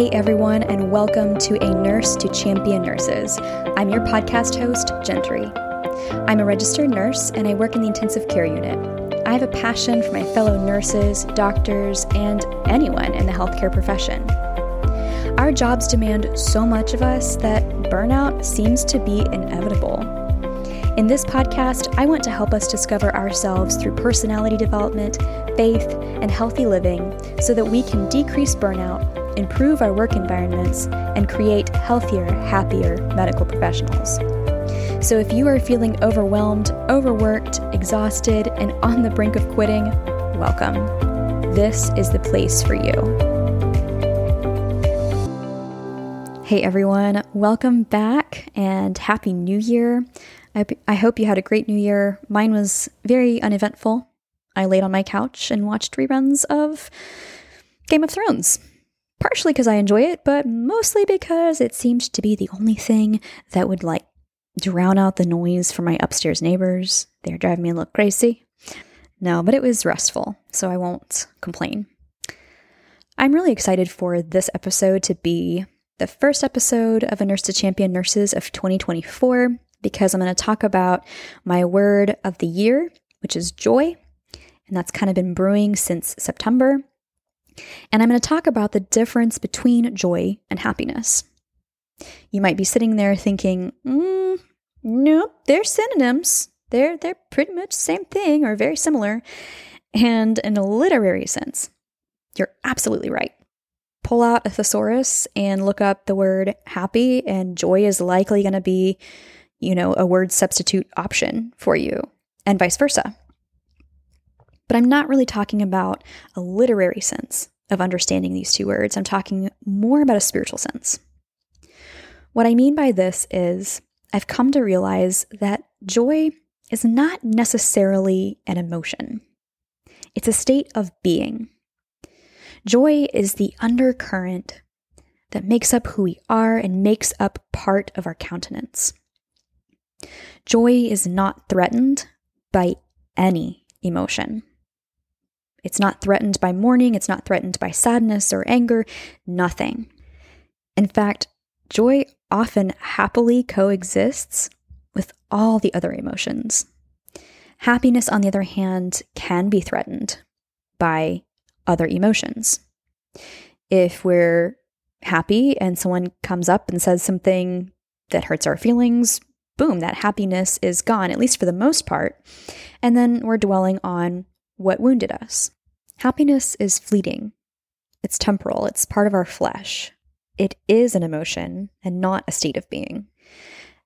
Hey everyone, and welcome to A Nurse to Champion Nurses. I'm your podcast host, Gentry. I'm a registered nurse and I work in the intensive care unit. I have a passion for my fellow nurses, doctors, and anyone in the healthcare profession. Our jobs demand so much of us that burnout seems to be inevitable. In this podcast, I want to help us discover ourselves through personality development, faith, and healthy living so that we can decrease burnout, improve our work environments, and create healthier, happier medical professionals. So if you are feeling overwhelmed, overworked, exhausted, and on the brink of quitting, welcome. This is the place for you. Hey everyone, welcome back and Happy New Year. I, I hope you had a great New Year. Mine was very uneventful. I laid on my couch and watched reruns of Game of Thrones. Partially because I enjoy it, but mostly because it seemed to be the only thing that would like drown out the noise from my upstairs neighbors. They're driving me a little crazy. No, but it was restful, so I won't complain. I'm really excited for this episode to be the first episode of A Nurse to Champion Nurses of 2024 because I'm going to talk about my word of the year, which is joy. And that's kind of been brewing since September. And I'm going to talk about the difference between joy and happiness. You might be sitting there thinking, mm, nope, they're synonyms. They're, they're pretty much the same thing or very similar. And in a literary sense, you're absolutely right. Pull out a thesaurus and look up the word happy, and joy is likely going to be you know, a word substitute option for you, and vice versa. But I'm not really talking about a literary sense of understanding these two words. I'm talking more about a spiritual sense. What I mean by this is I've come to realize that joy is not necessarily an emotion, it's a state of being. Joy is the undercurrent that makes up who we are and makes up part of our countenance. Joy is not threatened by any emotion. It's not threatened by mourning, it's not threatened by sadness or anger, nothing. In fact, joy often happily coexists with all the other emotions. Happiness, on the other hand, can be threatened by other emotions. If we're happy and someone comes up and says something that hurts our feelings, boom, that happiness is gone, at least for the most part. And then we're dwelling on what wounded us. Happiness is fleeting, it's temporal, it's part of our flesh. It is an emotion and not a state of being.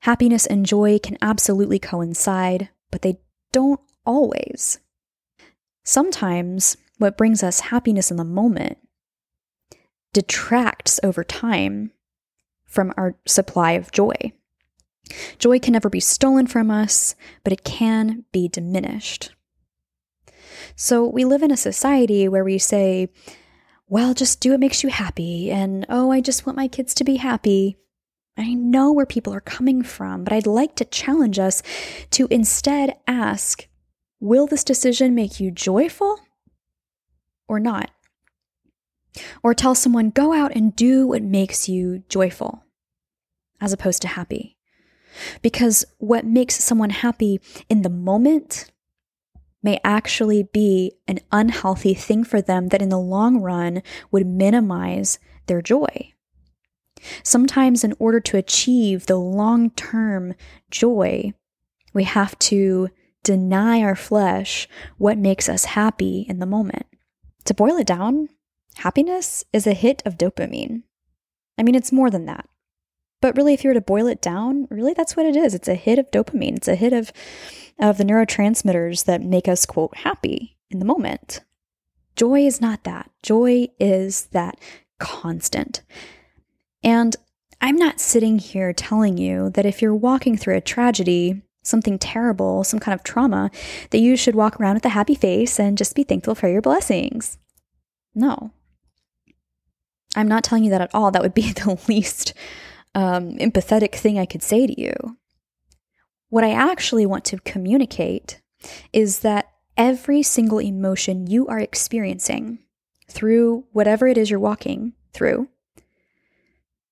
Happiness and joy can absolutely coincide, but they don't always. Sometimes what brings us happiness in the moment detracts over time from our supply of joy. Joy can never be stolen from us, but it can be diminished. So we live in a society where we say, well, just do what makes you happy, and oh, I just want my kids to be happy. I know where people are coming from, but I'd like to challenge us to instead ask, will this decision make you joyful or not? Or tell someone, go out and do what makes you joyful, as opposed to happy. Because what makes someone happy in the moment may actually be an unhealthy thing for them that in the long run would minimize their joy. Sometimes, in order to achieve the long term joy, we have to deny our flesh what makes us happy in the moment. To boil it down, happiness is a hit of dopamine. I mean, it's more than that. But really, if you were to boil it down, really that's what it is. It's a hit of dopamine. It's a hit of, of the neurotransmitters that make us, quote, happy in the moment. Joy is not that. Joy is that constant. And I'm not sitting here telling you that if you're walking through a tragedy, something terrible, some kind of trauma, that you should walk around with a happy face and just be thankful for your blessings. No. I'm not telling you that at all. That would be the least um, empathetic thing I could say to you. What I actually want to communicate is that every single emotion you are experiencing through whatever it is you're walking through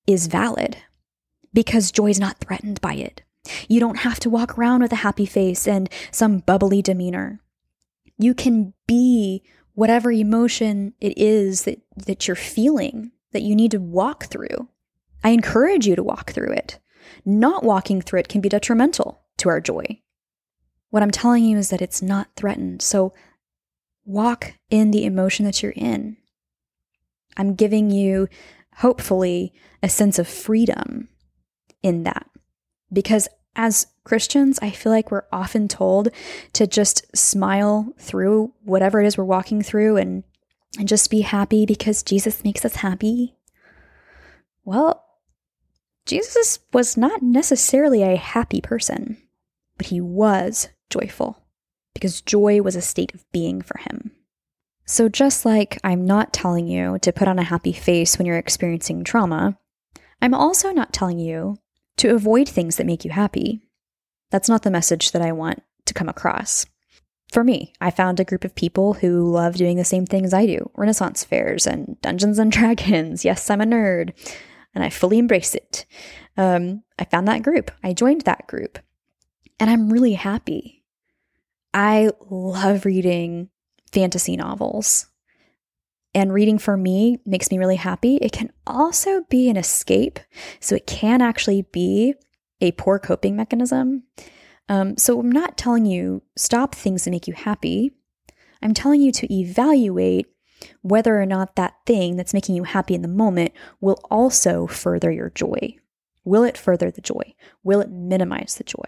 is valid because joy is not threatened by it. You don't have to walk around with a happy face and some bubbly demeanor. You can be whatever emotion it is that, that you're feeling that you need to walk through. I encourage you to walk through it. Not walking through it can be detrimental to our joy. What I'm telling you is that it's not threatened. So walk in the emotion that you're in. I'm giving you, hopefully, a sense of freedom in that. Because as Christians, I feel like we're often told to just smile through whatever it is we're walking through and, and just be happy because Jesus makes us happy. Well, Jesus was not necessarily a happy person, but he was joyful because joy was a state of being for him. So, just like I'm not telling you to put on a happy face when you're experiencing trauma, I'm also not telling you to avoid things that make you happy. That's not the message that I want to come across. For me, I found a group of people who love doing the same things I do Renaissance fairs and Dungeons and Dragons. Yes, I'm a nerd, and I fully embrace it. Um, I found that group, I joined that group, and I'm really happy. I love reading fantasy novels. And reading for me makes me really happy. It can also be an escape. So it can actually be a poor coping mechanism. Um, so I'm not telling you stop things that make you happy. I'm telling you to evaluate whether or not that thing that's making you happy in the moment will also further your joy. Will it further the joy? Will it minimize the joy?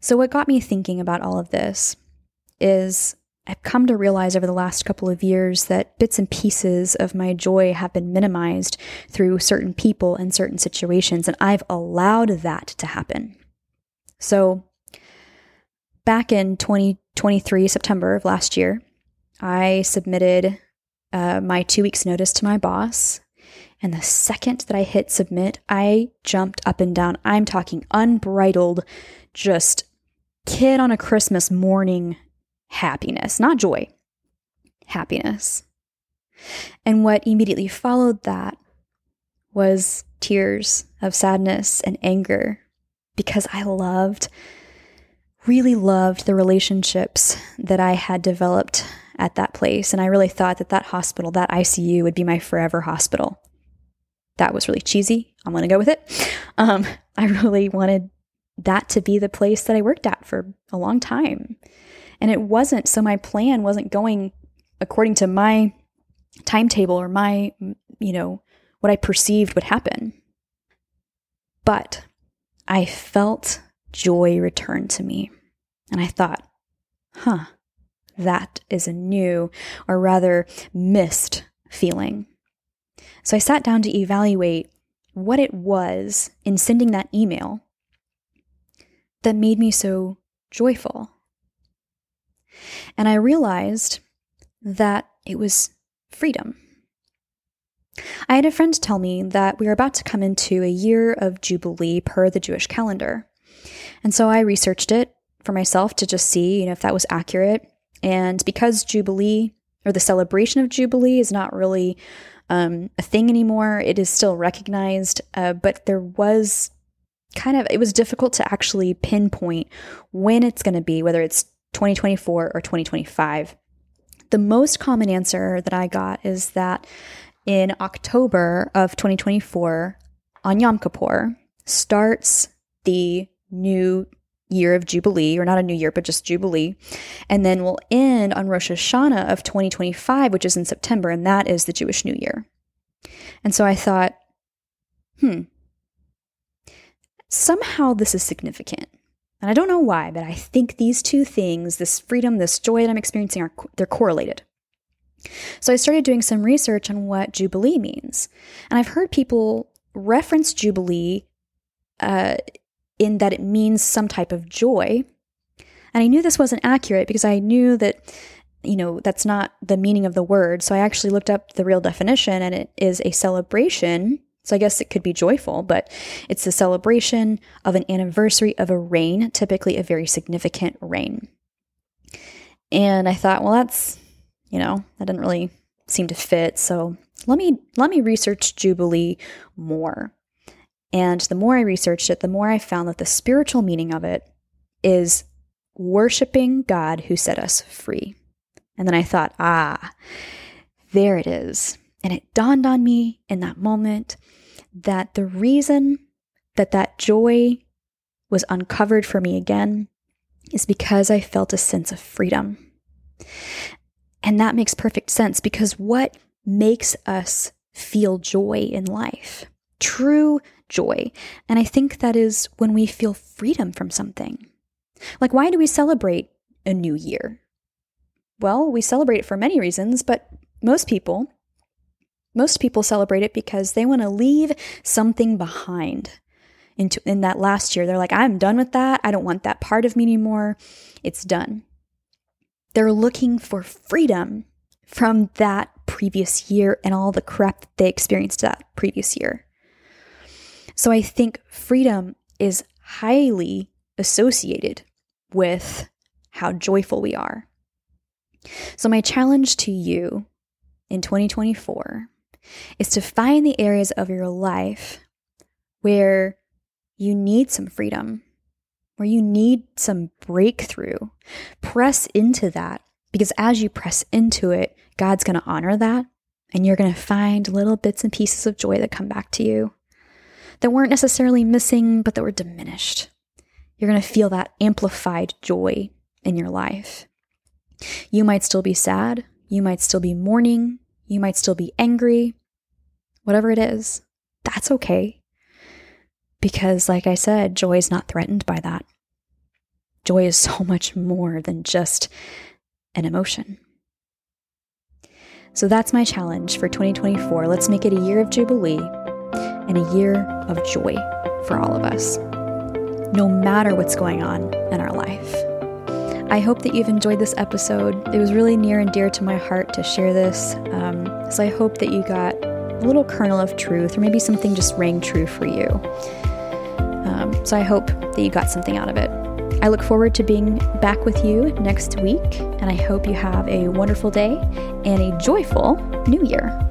So, what got me thinking about all of this is I've come to realize over the last couple of years that bits and pieces of my joy have been minimized through certain people and certain situations, and I've allowed that to happen. So, back in 2023, September of last year, I submitted uh, my two weeks' notice to my boss. And the second that I hit submit, I jumped up and down. I'm talking unbridled, just kid on a Christmas morning happiness, not joy, happiness. And what immediately followed that was tears of sadness and anger because I loved, really loved the relationships that I had developed at that place. And I really thought that that hospital, that ICU, would be my forever hospital. That was really cheesy. I'm going to go with it. Um, I really wanted that to be the place that I worked at for a long time. And it wasn't, so my plan wasn't going according to my timetable or my, you know, what I perceived would happen. But I felt joy return to me. And I thought, huh, that is a new, or rather missed feeling. So I sat down to evaluate what it was in sending that email that made me so joyful. And I realized that it was freedom. I had a friend tell me that we were about to come into a year of Jubilee per the Jewish calendar. And so I researched it for myself to just see, you know, if that was accurate. And because Jubilee or the celebration of Jubilee is not really um, a thing anymore, it is still recognized. Uh, but there was kind of, it was difficult to actually pinpoint when it's going to be, whether it's 2024 or 2025. The most common answer that I got is that in October of 2024, on Yom Kippur, starts the new year of Jubilee, or not a new year, but just Jubilee. And then we'll end on Rosh Hashanah of 2025, which is in September, and that is the Jewish New Year. And so I thought, hmm, somehow this is significant. And I don't know why, but I think these two things, this freedom, this joy that I'm experiencing, are they're correlated. So I started doing some research on what Jubilee means. And I've heard people reference Jubilee uh, in that it means some type of joy. And I knew this wasn't accurate because I knew that, you know, that's not the meaning of the word. So I actually looked up the real definition and it is a celebration so I guess it could be joyful, but it's the celebration of an anniversary of a reign, typically a very significant reign. And I thought, well, that's, you know, that didn't really seem to fit. So let me let me research Jubilee more. And the more I researched it, the more I found that the spiritual meaning of it is worshiping God who set us free. And then I thought, ah, there it is. And it dawned on me in that moment that the reason that that joy was uncovered for me again is because I felt a sense of freedom. And that makes perfect sense because what makes us feel joy in life? True joy. And I think that is when we feel freedom from something. Like, why do we celebrate a new year? Well, we celebrate it for many reasons, but most people, most people celebrate it because they want to leave something behind. Into, in that last year, they're like, I'm done with that. I don't want that part of me anymore. It's done. They're looking for freedom from that previous year and all the crap that they experienced that previous year. So I think freedom is highly associated with how joyful we are. So, my challenge to you in 2024 is to find the areas of your life where you need some freedom, where you need some breakthrough. Press into that because as you press into it, God's going to honor that and you're going to find little bits and pieces of joy that come back to you that weren't necessarily missing, but that were diminished. You're going to feel that amplified joy in your life. You might still be sad. You might still be mourning. You might still be angry. Whatever it is, that's okay. Because, like I said, joy is not threatened by that. Joy is so much more than just an emotion. So that's my challenge for 2024. Let's make it a year of Jubilee and a year of joy for all of us, no matter what's going on in our life. I hope that you've enjoyed this episode. It was really near and dear to my heart to share this. Um, so I hope that you got a little kernel of truth, or maybe something just rang true for you. Um, so I hope that you got something out of it. I look forward to being back with you next week, and I hope you have a wonderful day and a joyful new year.